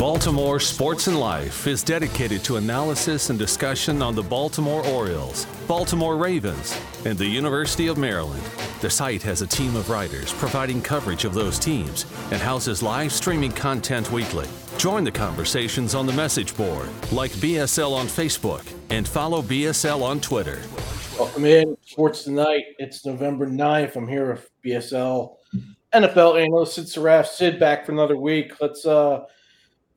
Baltimore Sports and Life is dedicated to analysis and discussion on the Baltimore Orioles, Baltimore Ravens, and the University of Maryland. The site has a team of writers providing coverage of those teams and houses live streaming content weekly. Join the conversations on the message board, like BSL on Facebook, and follow BSL on Twitter. Welcome in Sports Tonight. It's November 9th. I'm here with BSL NFL analyst Sid Saraf. Sid back for another week. Let's uh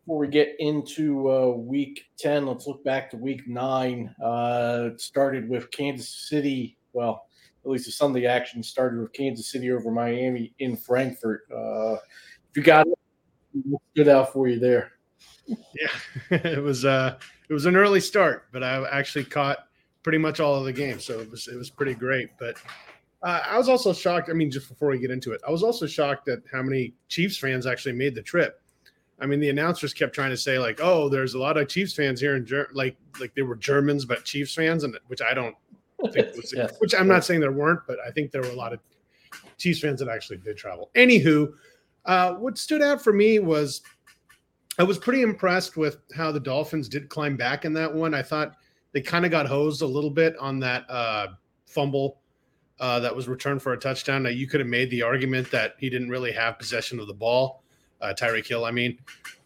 before we get into uh, week 10, let's look back to week nine. Uh, it started with Kansas City. Well, at least the Sunday action started with Kansas City over Miami in Frankfurt. Uh, if you got it, stood out for you there? Yeah, it was uh, it was an early start, but I actually caught pretty much all of the games, so it was it was pretty great. But uh, I was also shocked. I mean, just before we get into it, I was also shocked at how many Chiefs fans actually made the trip. I mean, the announcers kept trying to say like, "Oh, there's a lot of Chiefs fans here in Ger-, like like they were Germans but Chiefs fans," and which I don't think was, yes. which I'm not saying there weren't, but I think there were a lot of Chiefs fans that actually did travel. Anywho, uh, what stood out for me was I was pretty impressed with how the Dolphins did climb back in that one. I thought they kind of got hosed a little bit on that uh, fumble uh, that was returned for a touchdown. Now, you could have made the argument that he didn't really have possession of the ball uh, Tyreek Hill, I mean.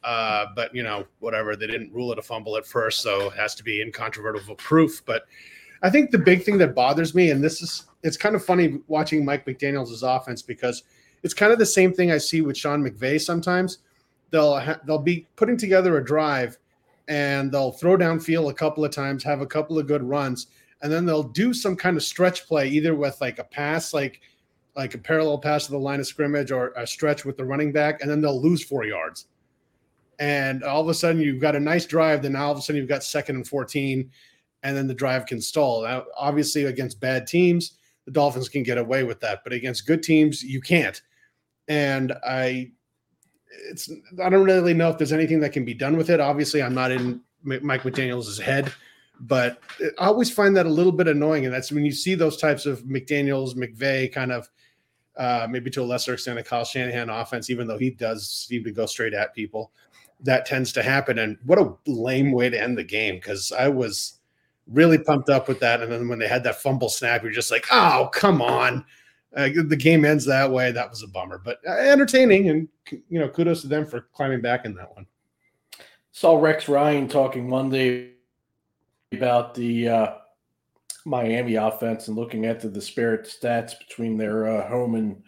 Uh, but you know, whatever. They didn't rule it a fumble at first, so it has to be incontrovertible proof. But I think the big thing that bothers me, and this is, it's kind of funny watching Mike McDaniel's offense because it's kind of the same thing I see with Sean McVay. Sometimes they'll ha- they'll be putting together a drive, and they'll throw downfield a couple of times, have a couple of good runs, and then they'll do some kind of stretch play, either with like a pass, like like a parallel pass to the line of scrimmage or a stretch with the running back, and then they'll lose four yards. And all of a sudden, you've got a nice drive. Then all of a sudden, you've got second and 14, and then the drive can stall. Now, obviously, against bad teams, the Dolphins can get away with that, but against good teams, you can't. And I, it's I don't really know if there's anything that can be done with it. Obviously, I'm not in Mike McDaniel's head, but I always find that a little bit annoying. And that's when you see those types of McDaniel's, McVay kind of uh, maybe to a lesser extent a Kyle Shanahan offense, even though he does seem to go straight at people. That tends to happen. And what a lame way to end the game because I was really pumped up with that. And then when they had that fumble snap, you're just like, oh, come on. Uh, the game ends that way. That was a bummer, but uh, entertaining. And, you know, kudos to them for climbing back in that one. Saw Rex Ryan talking Monday about the uh, Miami offense and looking at the disparate stats between their uh, home and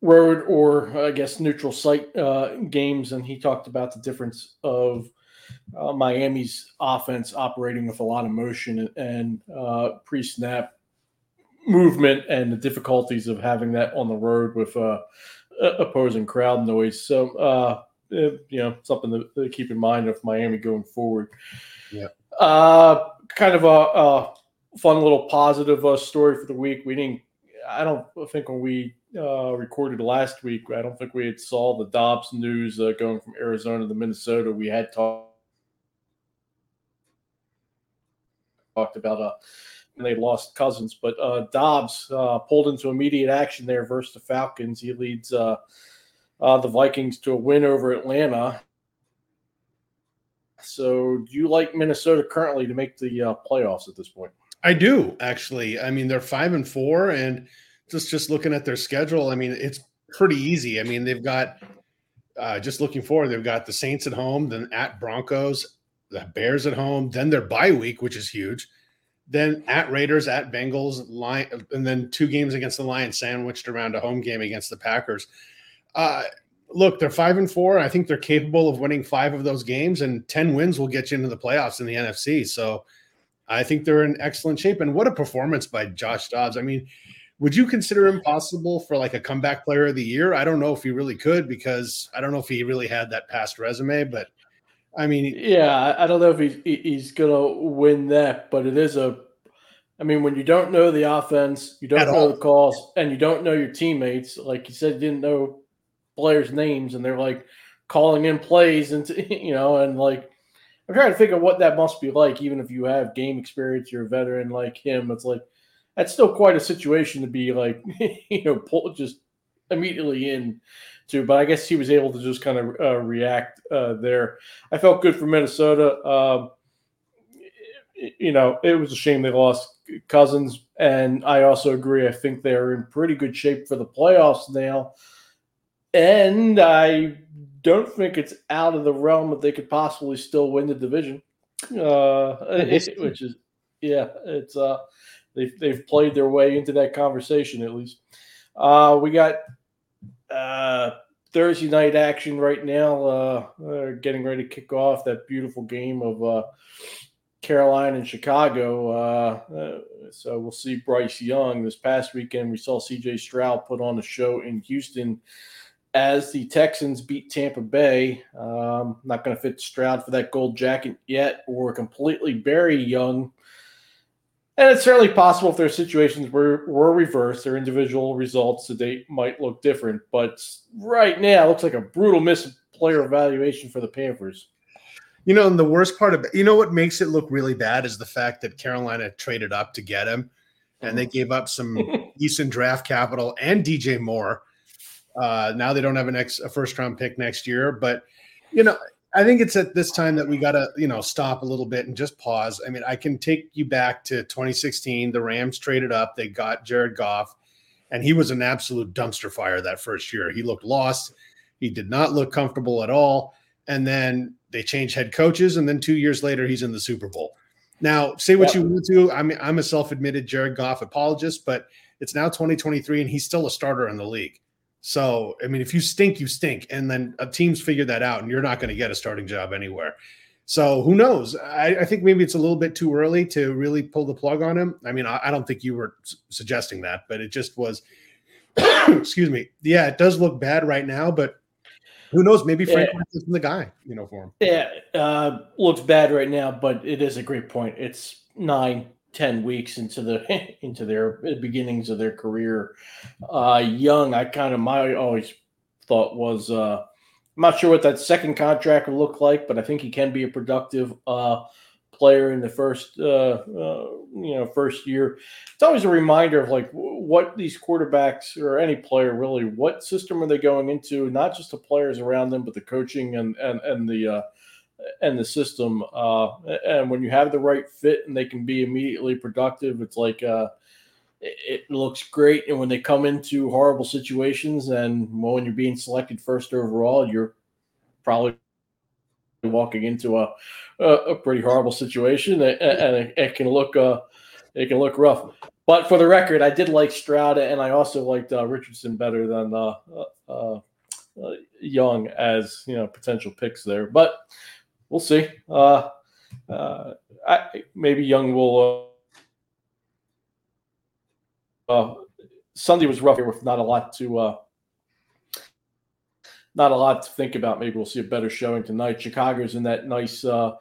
road or I guess neutral site uh, games, and he talked about the difference of uh, Miami's offense operating with a lot of motion and uh, pre-snap movement, and the difficulties of having that on the road with uh, opposing crowd noise. So, uh, you know, something to, to, keep in mind of Miami going forward. Yeah. kind of a, a fun little positive uh, story for the week. We didn't. I don't think when we uh, recorded last week, I don't think we had saw the Dobbs news uh, going from Arizona to Minnesota. We had talked talked about uh, and they lost Cousins, but uh, Dobbs uh, pulled into immediate action there versus the Falcons. He leads uh, uh, the Vikings to a win over Atlanta. So, do you like Minnesota currently to make the playoffs at this point? I do actually. I mean, they're five and four, and just just looking at their schedule, I mean, it's pretty easy. I mean, they've got uh, just looking forward, they've got the Saints at home, then at Broncos, the Bears at home, then their bye week, which is huge. Then at Raiders, at Bengals, line, and then two games against the Lions, sandwiched around a home game against the Packers. Uh, look, they're five and four. I think they're capable of winning five of those games, and ten wins will get you into the playoffs in the NFC. So I think they're in excellent shape. And what a performance by Josh Dobbs. I mean, would you consider him possible for like a comeback player of the year? I don't know if he really could because I don't know if he really had that past resume, but I mean, yeah, I don't know if he's he's gonna win that, but it is a. I mean, when you don't know the offense, you don't know all. the calls, and you don't know your teammates. Like you said, you didn't know players' names, and they're like calling in plays, and you know, and like I'm trying to figure what that must be like, even if you have game experience, you're a veteran like him. It's like that's still quite a situation to be like, you know, pull just immediately in too. But I guess he was able to just kind of uh, react uh, there. I felt good for Minnesota. Um, you know, it was a shame they lost Cousins, and I also agree. I think they're in pretty good shape for the playoffs now, and I don't think it's out of the realm that they could possibly still win the division. Uh, which is, yeah, it's uh, they've they've played their way into that conversation at least. Uh, we got uh, Thursday night action right now. Uh, getting ready to kick off that beautiful game of uh, Carolina and Chicago. Uh, uh, so we'll see Bryce Young. This past weekend, we saw CJ Stroud put on a show in Houston as the Texans beat Tampa Bay. Um, not going to fit Stroud for that gold jacket yet, or completely bury Young. And it's certainly possible if their situations were, we're reversed, their individual results today might look different. But right now, it looks like a brutal miss player evaluation for the Panthers. You know, and the worst part of it, you know what makes it look really bad is the fact that Carolina traded up to get him and they mm-hmm. gave up some decent draft capital and DJ Moore. Uh, now they don't have an ex, a first round pick next year, but you know, I think it's at this time that we got to, you know, stop a little bit and just pause. I mean, I can take you back to 2016. The Rams traded up, they got Jared Goff, and he was an absolute dumpster fire that first year. He looked lost. He did not look comfortable at all. And then they changed head coaches, and then two years later, he's in the Super Bowl. Now, say what you want to. I'm I'm a self-admitted Jared Goff apologist, but it's now 2023, and he's still a starter in the league. So, I mean, if you stink, you stink, and then a team's figured that out, and you're not going to get a starting job anywhere. So, who knows? I, I, think maybe it's a little bit too early to really pull the plug on him. I mean, I, I don't think you were suggesting that, but it just was. excuse me. Yeah, it does look bad right now, but who knows? Maybe Frank yeah. isn't the guy, you know, for him. Yeah, uh, looks bad right now, but it is a great point. It's nine, ten weeks into the into their beginnings of their career. Uh, young, I kind of my always thought was uh, I'm not sure what that second contract will look like, but I think he can be a productive uh, player in the first uh, uh, you know first year. It's always a reminder of like what these quarterbacks or any player really what system are they going into? Not just the players around them, but the coaching and and and the uh, and the system. Uh, and when you have the right fit and they can be immediately productive, it's like uh, it, looks great. And when they come into horrible situations, and when you're being selected first overall, you're probably walking into a a, pretty horrible situation, and, and it, it, can look uh, it can look rough. But for the record, I did like Stroud, and I also liked uh, Richardson better than uh, uh, uh Young as you know potential picks there. But we'll see. Uh, uh, I, maybe Young will. Sunday was rough here with not a lot to not a lot to think about. Maybe we'll see a better showing tonight. Chicago's in that nice uh,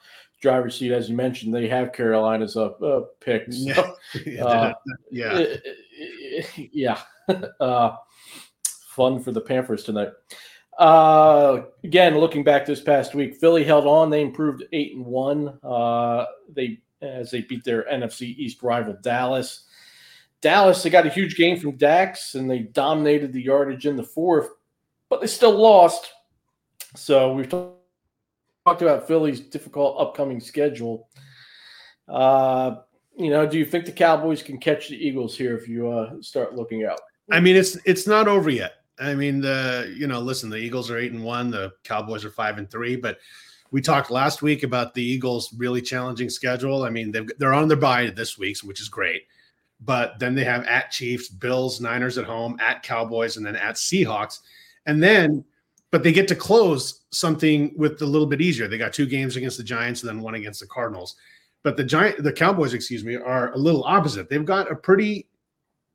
driver's seat, as you mentioned. They have Carolina's a, a pick. So, yeah, uh, yeah, yeah. uh, fun for the Panthers tonight. Uh, again, looking back this past week, Philly held on. They improved eight and one. Uh, they as they beat their NFC East rival Dallas. Dallas, they got a huge game from Dax, and they dominated the yardage in the fourth but they still lost. So we've talked about Philly's difficult upcoming schedule. Uh, you know, do you think the Cowboys can catch the Eagles here if you uh, start looking out? I mean, it's it's not over yet. I mean, the you know, listen, the Eagles are eight and one, the Cowboys are five and three, but we talked last week about the Eagles' really challenging schedule. I mean, they're on their bye this week, which is great. But then they have at Chiefs, Bills, Niners at home, at Cowboys, and then at Seahawks. And then, but they get to close something with a little bit easier. They got two games against the Giants and then one against the Cardinals. But the Giant, the Cowboys, excuse me, are a little opposite. They've got a pretty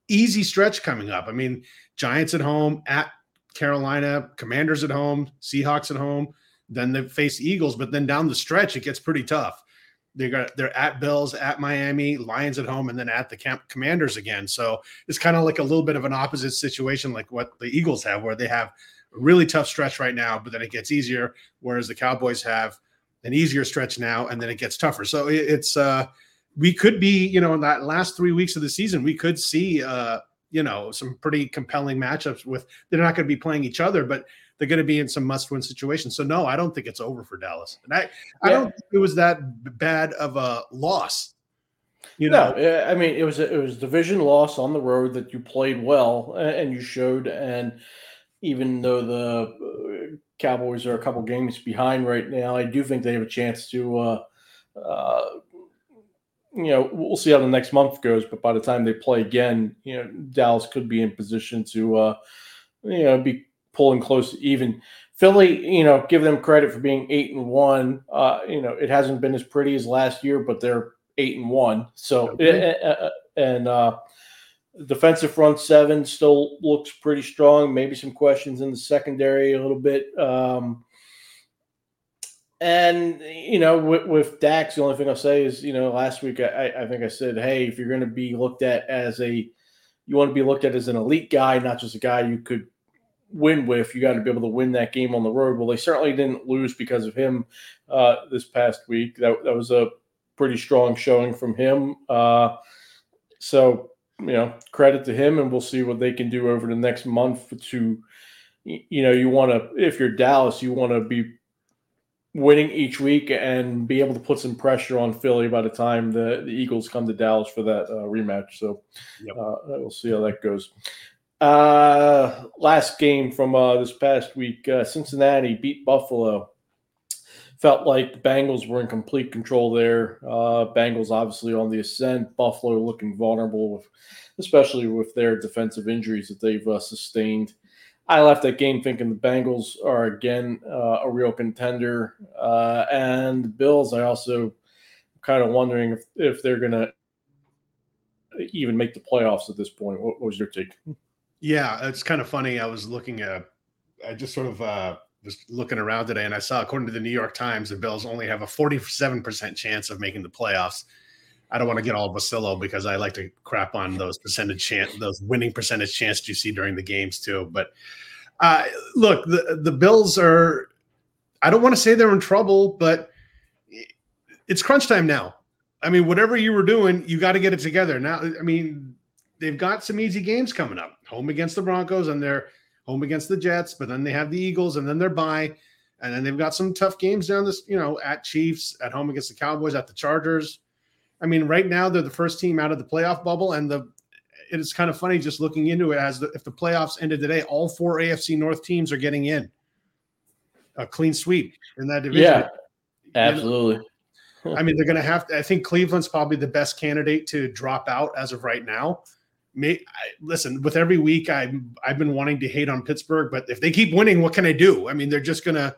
easy stretch coming up. I mean, Giants at home, at Carolina, Commanders at home, Seahawks at home. Then they face Eagles, but then down the stretch, it gets pretty tough. They got they're at Bills, at Miami, Lions at home, and then at the camp Commanders again. So it's kind of like a little bit of an opposite situation, like what the Eagles have, where they have a really tough stretch right now, but then it gets easier. Whereas the Cowboys have an easier stretch now, and then it gets tougher. So it's uh we could be, you know, in that last three weeks of the season, we could see uh, you know, some pretty compelling matchups with they're not going to be playing each other, but they're going to be in some must-win situations. So no, I don't think it's over for Dallas. And I, yeah. I don't think it was that bad of a loss. You know, no, I mean, it was a, it was division loss on the road that you played well and you showed. And even though the uh, Cowboys are a couple games behind right now, I do think they have a chance to. Uh, uh, you know, we'll see how the next month goes. But by the time they play again, you know, Dallas could be in position to, uh, you know, be pulling close to even. Philly, you know, give them credit for being eight and one. Uh, you know, it hasn't been as pretty as last year, but they're eight and one. So okay. and uh, defensive front seven still looks pretty strong. Maybe some questions in the secondary a little bit. Um, and you know, with, with Dax, the only thing I'll say is, you know, last week I, I think I said, hey, if you're going to be looked at as a, you want to be looked at as an elite guy, not just a guy you could win with. You got to be able to win that game on the road. Well, they certainly didn't lose because of him uh, this past week. That that was a pretty strong showing from him. Uh, so you know, credit to him, and we'll see what they can do over the next month. To you know, you want to if you're Dallas, you want to be winning each week and be able to put some pressure on Philly by the time the, the Eagles come to Dallas for that uh, rematch. So yep. uh, we'll see how that goes. Uh, last game from uh, this past week, uh, Cincinnati beat Buffalo. Felt like the Bengals were in complete control there. Uh, Bengals obviously on the ascent. Buffalo looking vulnerable, with, especially with their defensive injuries that they've uh, sustained. I left that game thinking the Bengals are again uh, a real contender, uh, and Bills. I also kind of wondering if, if they're going to even make the playoffs at this point. What, what, was your take? Yeah, it's kind of funny. I was looking at, I just sort of uh, was looking around today, and I saw, according to the New York Times, the Bills only have a forty-seven percent chance of making the playoffs. I don't want to get all Basillo because I like to crap on those percentage chance, those winning percentage chances you see during the games too. But uh, look, the the Bills are. I don't want to say they're in trouble, but it's crunch time now. I mean, whatever you were doing, you got to get it together now. I mean, they've got some easy games coming up: home against the Broncos, and they're home against the Jets. But then they have the Eagles, and then they're bye, and then they've got some tough games down this. You know, at Chiefs, at home against the Cowboys, at the Chargers. I mean, right now they're the first team out of the playoff bubble, and the it is kind of funny just looking into it as the, if the playoffs ended today, all four AFC North teams are getting in a clean sweep in that division. Yeah, absolutely. I mean, they're going to have. To, I think Cleveland's probably the best candidate to drop out as of right now. May, I, listen, with every week, I I've been wanting to hate on Pittsburgh, but if they keep winning, what can I do? I mean, they're just gonna.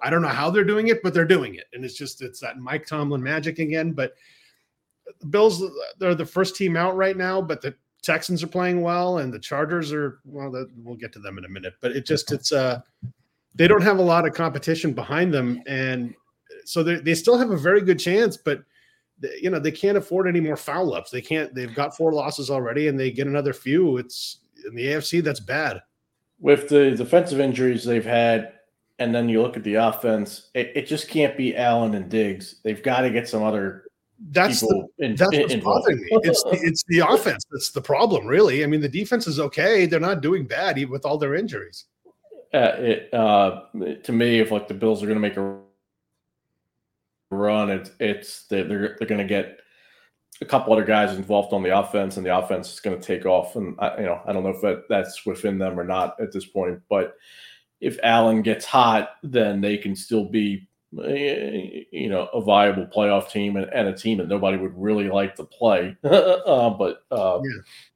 I don't know how they're doing it, but they're doing it, and it's just it's that Mike Tomlin magic again. But the Bills, they're the first team out right now, but the Texans are playing well, and the Chargers are well. We'll get to them in a minute, but it just it's uh they don't have a lot of competition behind them, and so they they still have a very good chance, but you know they can't afford any more foul ups. They can't. They've got four losses already, and they get another few. It's in the AFC. That's bad. With the defensive injuries they've had, and then you look at the offense, it, it just can't be Allen and Diggs. They've got to get some other that's the, in, that's what's bothering me. It's the, it's the offense that's the problem, really. I mean, the defense is okay; they're not doing bad even with all their injuries. Uh, it, uh, to me, if like the Bills are going to make a run, it's it's they're they're going to get a couple other guys involved on the offense, and the offense is going to take off. And I, you know, I don't know if that, that's within them or not at this point, but if Allen gets hot, then they can still be you know, a viable playoff team and, and, a team that nobody would really like to play. uh, but uh,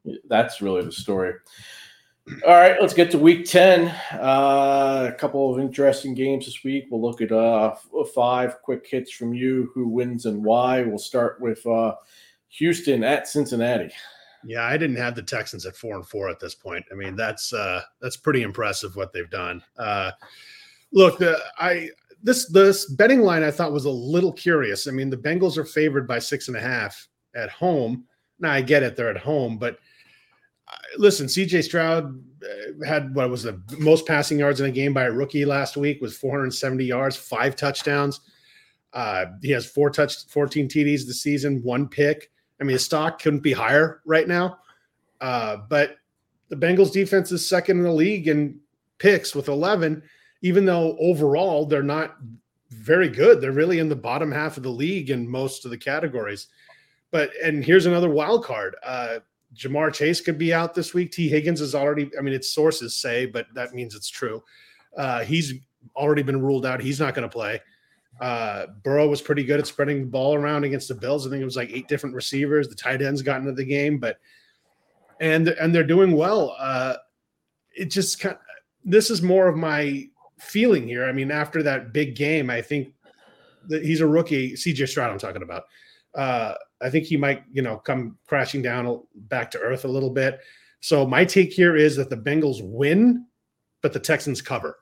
yeah. that's really the story. All right, let's get to week 10. Uh, a couple of interesting games this week. We'll look at uh, five quick hits from you who wins and why. We'll start with uh, Houston at Cincinnati. Yeah, I didn't have the Texans at four and four at this point. I mean, that's uh, that's pretty impressive what they've done. Uh, look, the, I this this betting line I thought was a little curious. I mean, the Bengals are favored by six and a half at home. Now I get it; they're at home, but uh, listen, CJ Stroud uh, had what was the most passing yards in a game by a rookie last week was 470 yards, five touchdowns. Uh, he has four touch, 14 TDs this season, one pick. I mean, his stock couldn't be higher right now. Uh, but the Bengals defense is second in the league in picks with 11, even though overall they're not very good. They're really in the bottom half of the league in most of the categories. But and here's another wild card. Uh, Ja'Marr Chase could be out this week. Tee Higgins is already. I mean, it's sources say, but that means it's true. Uh, he's already been ruled out. He's not going to play. Uh, Burrow was pretty good at spreading the ball around against the Bills. I think it was like eight different receivers. The tight ends got into the game, but and and they're doing well. Uh, it just kind. Of, this is more of my feeling here. I mean, after that big game, I think that he's a rookie. CJ Stroud, I'm talking about. Uh, I think he might, you know, come crashing down back to earth a little bit. So my take here is that the Bengals win, but the Texans cover.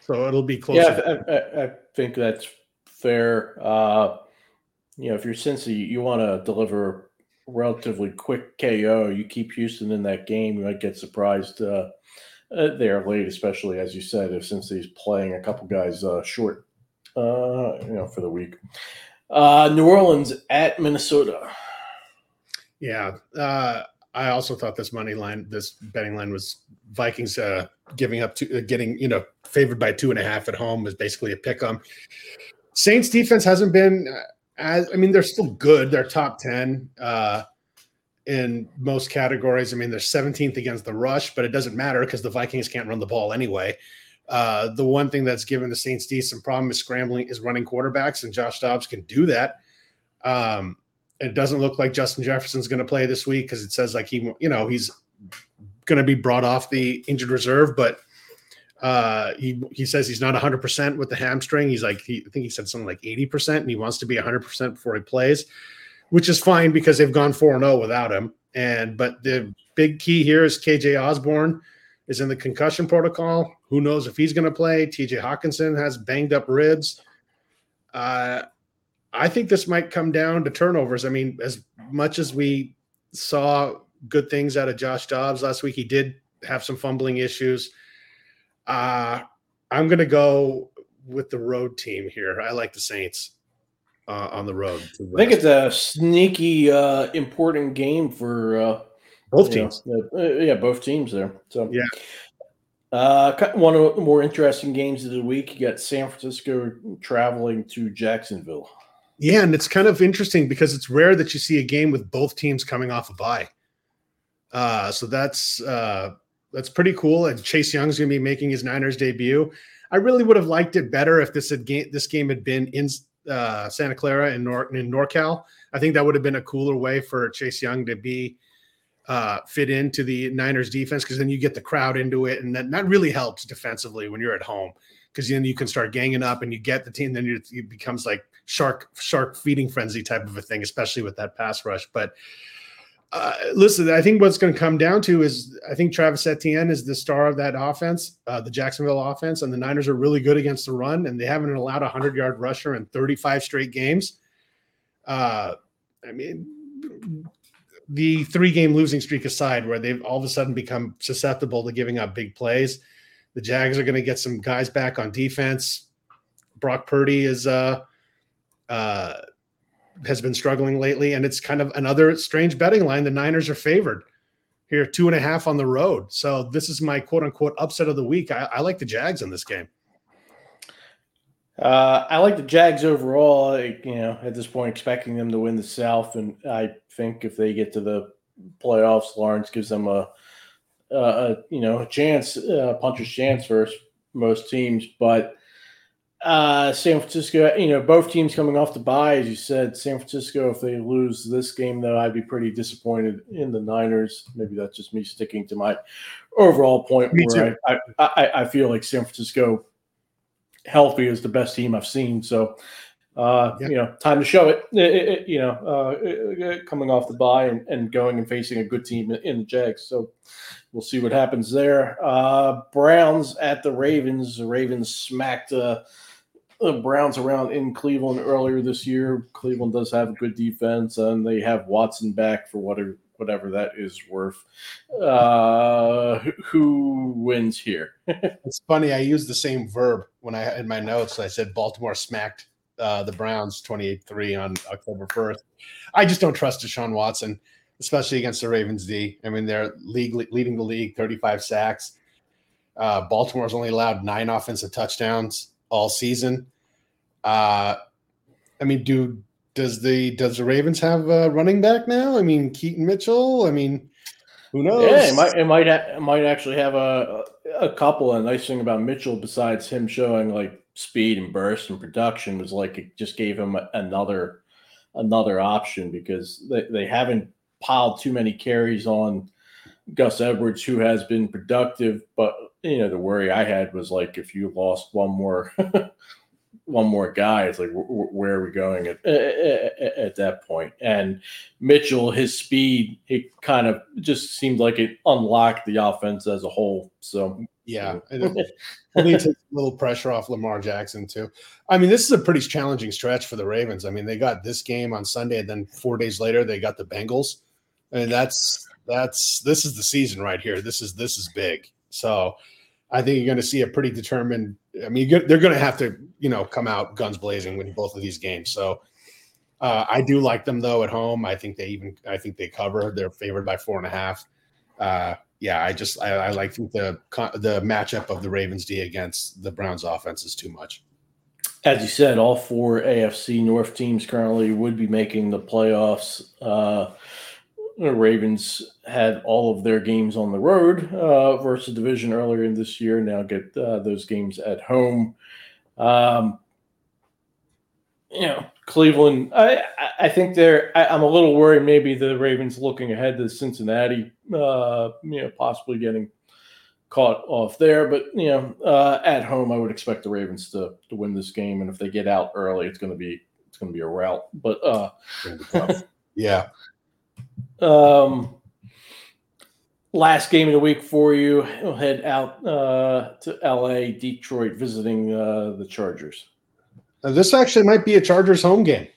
So it'll be close. Yeah, I, I, I, think that's fair. Uh, you know, if you're Cincy, you want to deliver relatively quick KO. You keep Houston in that game, you might get surprised uh, uh, there late, especially as you said, if since he's playing a couple guys uh, short, uh, you know, for the week. Uh, New Orleans at Minnesota. Yeah, uh, I also thought this money line, this betting line was Vikings uh, giving up to getting you know favored by two and a half at home was basically a pick 'em. Saints defense hasn't been as I mean they're still good. They're top ten uh, in most categories. I mean they're 17th against the rush, but it doesn't matter because the Vikings can't run the ball anyway. Uh, the one thing that's given the Saints decent problem is scrambling, is running quarterbacks, and Josh Dobbs can do that. Um, it doesn't look like Justin Jefferson's going to play this week because it says like he, you know, he's going to be brought off the injured reserve, but uh, he he says he's not 100 percent with the hamstring. He's like he, I think he said something like 80 percent, and he wants to be 100 percent before he plays, which is fine because they've gone four and zero oh without him. And but the big key here is KJ Osborn is in the concussion protocol. Who knows if he's going to play? TJ Hockenson has banged up ribs. Uh, I think this might come down to turnovers. I mean, as much as we saw good things out of Josh Dobbs last week, he did have some fumbling issues. Uh, I'm going to go with the road team here. I like the Saints uh, on the road. I think it's a sneaky, uh, important game for uh, both teams. Know, uh, yeah, both teams there. So yeah. Uh, one of the more interesting games of the week. You got San Francisco traveling to Jacksonville. Yeah, and it's kind of interesting because it's rare that you see a game with both teams coming off a bye. Uh, so that's uh, that's pretty cool. And Chase Young's going to be making his Niners debut. I really would have liked it better if this had ga- this game had been in uh, Santa Clara and Nor- in NorCal. I think that would have been a cooler way for Chase Young to be uh, fit into the Niners defense because then you get the crowd into it, and that, that really helps defensively when you're at home because then you can start ganging up and you get the team. Then it becomes like shark shark feeding frenzy type of a thing, especially with that pass rush. But uh, listen, I think what's going to come down to is I think Travis Etienne is the star of that offense, uh, the Jacksonville offense, and the Niners are really good against the run, and they haven't allowed a hundred yard rusher in 35 straight games. Uh, I mean, the three game losing streak aside, where they've all of a sudden become susceptible to giving up big plays, the Jags are going to get some guys back on defense. Brock Purdy is uh, uh, has been struggling lately, and it's kind of another strange betting line. The Niners are favored here, two and a half on the road. So this is my quote unquote upset of the week. I, I like the Jags in this game. Uh, I like the Jags overall. You know, at this point, expecting them to win the South, and I think if they get to the playoffs, Lawrence gives them a, a, a you know a chance, a puncher's chance versus most teams. But uh, San Francisco, you know, both teams coming off the bye, as you said. San Francisco, if they lose this game, though, I'd be pretty disappointed in the Niners. Maybe that's just me sticking to my overall point. Me too. I, I, I feel like San Francisco healthy is the best team I've seen. So, uh, you know, time to show it. it, it you know, uh, coming off the bye and, and, going and facing a good team in the Jags. So we'll see what happens there. Uh, Browns at the Ravens. The Ravens smacked uh, the Browns around in Cleveland earlier this year. Cleveland does have a good defense, and they have Watson back for whatever whatever that is worth. Uh, who wins here? it's funny. I used the same verb when I in my notes. I said Baltimore smacked uh, the Browns 28-3 on October 1st. I just don't trust Deshaun Watson. especially against the Ravens D. I mean, they're league leading the league, 35 sacks. Uh, Baltimore's only allowed nine offensive touchdowns all season. Uh, I mean, do does the does the Ravens have a running back now? I mean, Keaton Mitchell. I mean, who knows? Yeah, it might it might ha- it might actually have a a couple. And nice thing about Mitchell, besides him showing like speed and burst and production, was like it just gave him another another option because they, they haven't piled too many carries on Gus Edwards, who has been productive. But you know, the worry I had was like if you lost one more one more guy, it's like where are we going at, at, at that point? And Mitchell, his speed, it kind of just seemed like it unlocked the offense as a whole. So yeah, I think it takes a little pressure off Lamar Jackson too. I mean, this is a pretty challenging stretch for the Ravens. I mean, they got this game on Sunday, and then four days later they got the Bengals, and that's that's this is the season right here. This is this is big. So I think you're going to see a pretty determined. I mean, they're going to have to, you know, come out guns blazing with both of these games. So uh, I do like them though at home. I think they even, I think they cover. They're favored by four and a half. Uh, yeah, I just, I, I like the the matchup of the Ravens D against the Browns offense is too much. As you said, all four AFC North teams currently would be making the playoffs. Uh, the Ravens had all of their games on the road uh, versus division earlier in this year. Now get uh, those games at home. Um, you know, Cleveland. I I think they're. I, am a little worried. Maybe the Ravens looking ahead to Cincinnati. Uh, you know, possibly getting caught off there. But you know, uh, at home, I would expect the Ravens to to win this game. And if they get out early, it's going to be it's going to be a rout. But uh, yeah. Um, last game of the week for you. We'll head out uh, to LA, Detroit, visiting uh, the Chargers. Now, this actually might be a Chargers home game.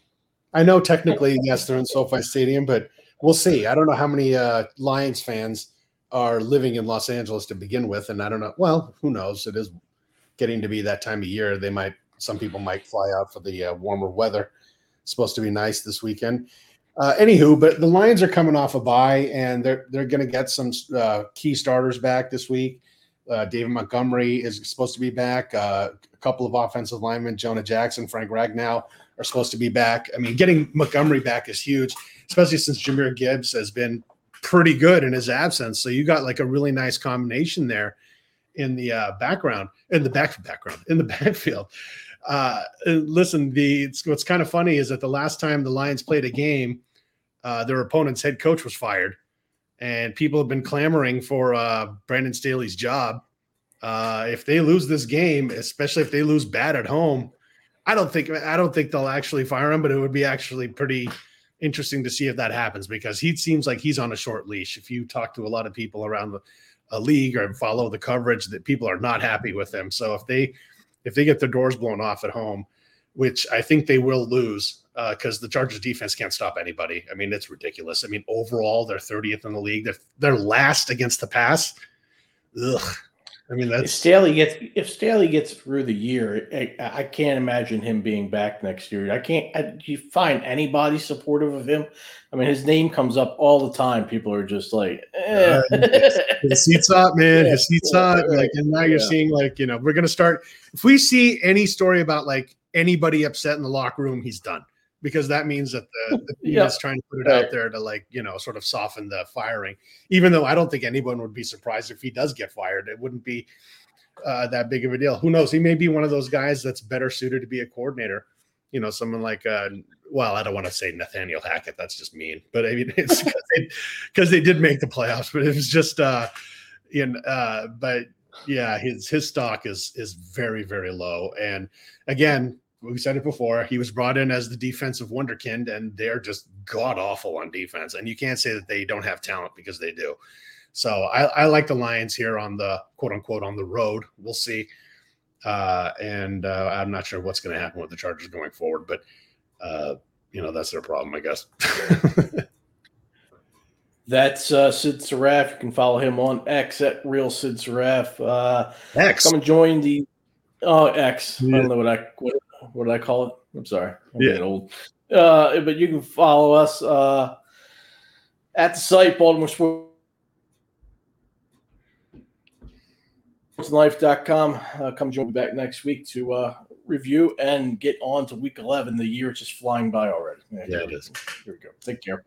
I know technically, yes, they're in SoFi Stadium, but we'll see. I don't know how many uh, Lions fans are living in Los Angeles to begin with, and I don't know. Well, who knows? It is getting to be that time of year. They might. Some people might fly out for the uh, warmer weather. It's supposed to be nice this weekend. Uh, anywho, but the Lions are coming off a bye, and they're they're going to get some uh, key starters back this week. Uh, David Montgomery is supposed to be back. Uh, a couple of offensive linemen, Jonah Jackson, Frank Ragnow, are supposed to be back. I mean, getting Montgomery back is huge, especially since Jahmyr Gibbs has been pretty good in his absence. So you got like a really nice combination there in the uh, background, in the back background, in the backfield. Uh, listen, the what's kind of funny is that the last time the Lions played a game, uh, their opponent's head coach was fired, and people have been clamoring for uh, Brandon Staley's job. Uh, if they lose this game, especially if they lose bad at home, I don't think I don't think they'll actually fire him, but it would be actually pretty interesting to see if that happens because he seems like he's on a short leash. If you talk to a lot of people around the league or follow the coverage, that people are not happy with him. So if they if they get their doors blown off at home, which I think they will lose because uh, the Chargers defense can't stop anybody. I mean, it's ridiculous. I mean, overall, they're 30th in the league. They're, they're last against the pass. Ugh. I mean, that's if Staley gets if Staley gets through the year, I, I can't imagine him being back next year. I can't. I, do you find anybody supportive of him? I mean, his name comes up all the time. People are just like, eh. uh, his seat's up, man. His seat's up. Like, and now you're yeah. seeing like, you know, we're gonna start. If we see any story about like anybody upset in the locker room, he's done because that means that the, the team yeah. is trying to put it right. out there to like you know sort of soften the firing. Even though I don't think anyone would be surprised if he does get fired, it wouldn't be uh, that big of a deal. Who knows? He may be one of those guys that's better suited to be a coordinator. You know, someone like uh, well, I don't want to say Nathaniel Hackett. That's just mean, but I mean it's because they, they, did make the playoffs, but it was just uh, in uh, but yeah, his his stock is is very very low, and again we said it before. He was brought in as the defensive wonderkind, and they're just god awful on defense. And you can't say that they don't have talent because they do. So I, I like the Lions here on the quote unquote on the road. We'll see. Uh, and uh, I'm not sure what's going to happen with the Chargers going forward, but uh, you know that's their problem, I guess. That's uh, Sid Saraf. You can follow him on X at Real Sid Saraf. Uh, X. Come and join the oh X. Yeah. I don't know what I what what did I call it? I'm sorry. I'm yeah. old. Uh, but you can follow us uh, at the site, Baltimore Sports. Life.com. Uh, come join me back next week to uh, review and get on to week 11. The year is just flying by already. Yeah, it is. Here we go. Take care.